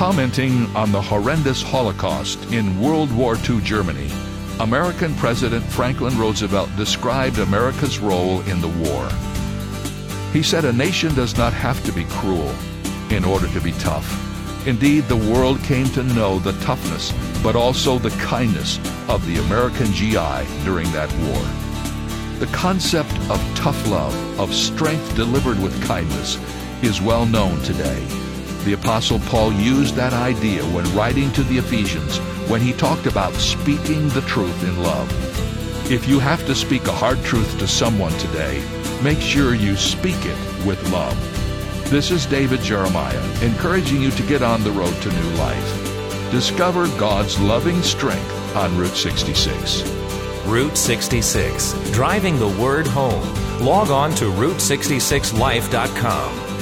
Commenting on the horrendous Holocaust in World War II Germany, American President Franklin Roosevelt described America's role in the war. He said a nation does not have to be cruel in order to be tough. Indeed, the world came to know the toughness, but also the kindness of the American GI during that war. The concept of tough love, of strength delivered with kindness, is well known today. The Apostle Paul used that idea when writing to the Ephesians when he talked about speaking the truth in love. If you have to speak a hard truth to someone today, make sure you speak it with love. This is David Jeremiah, encouraging you to get on the road to new life. Discover God's loving strength on Route 66. Route 66, driving the word home. Log on to Route66Life.com.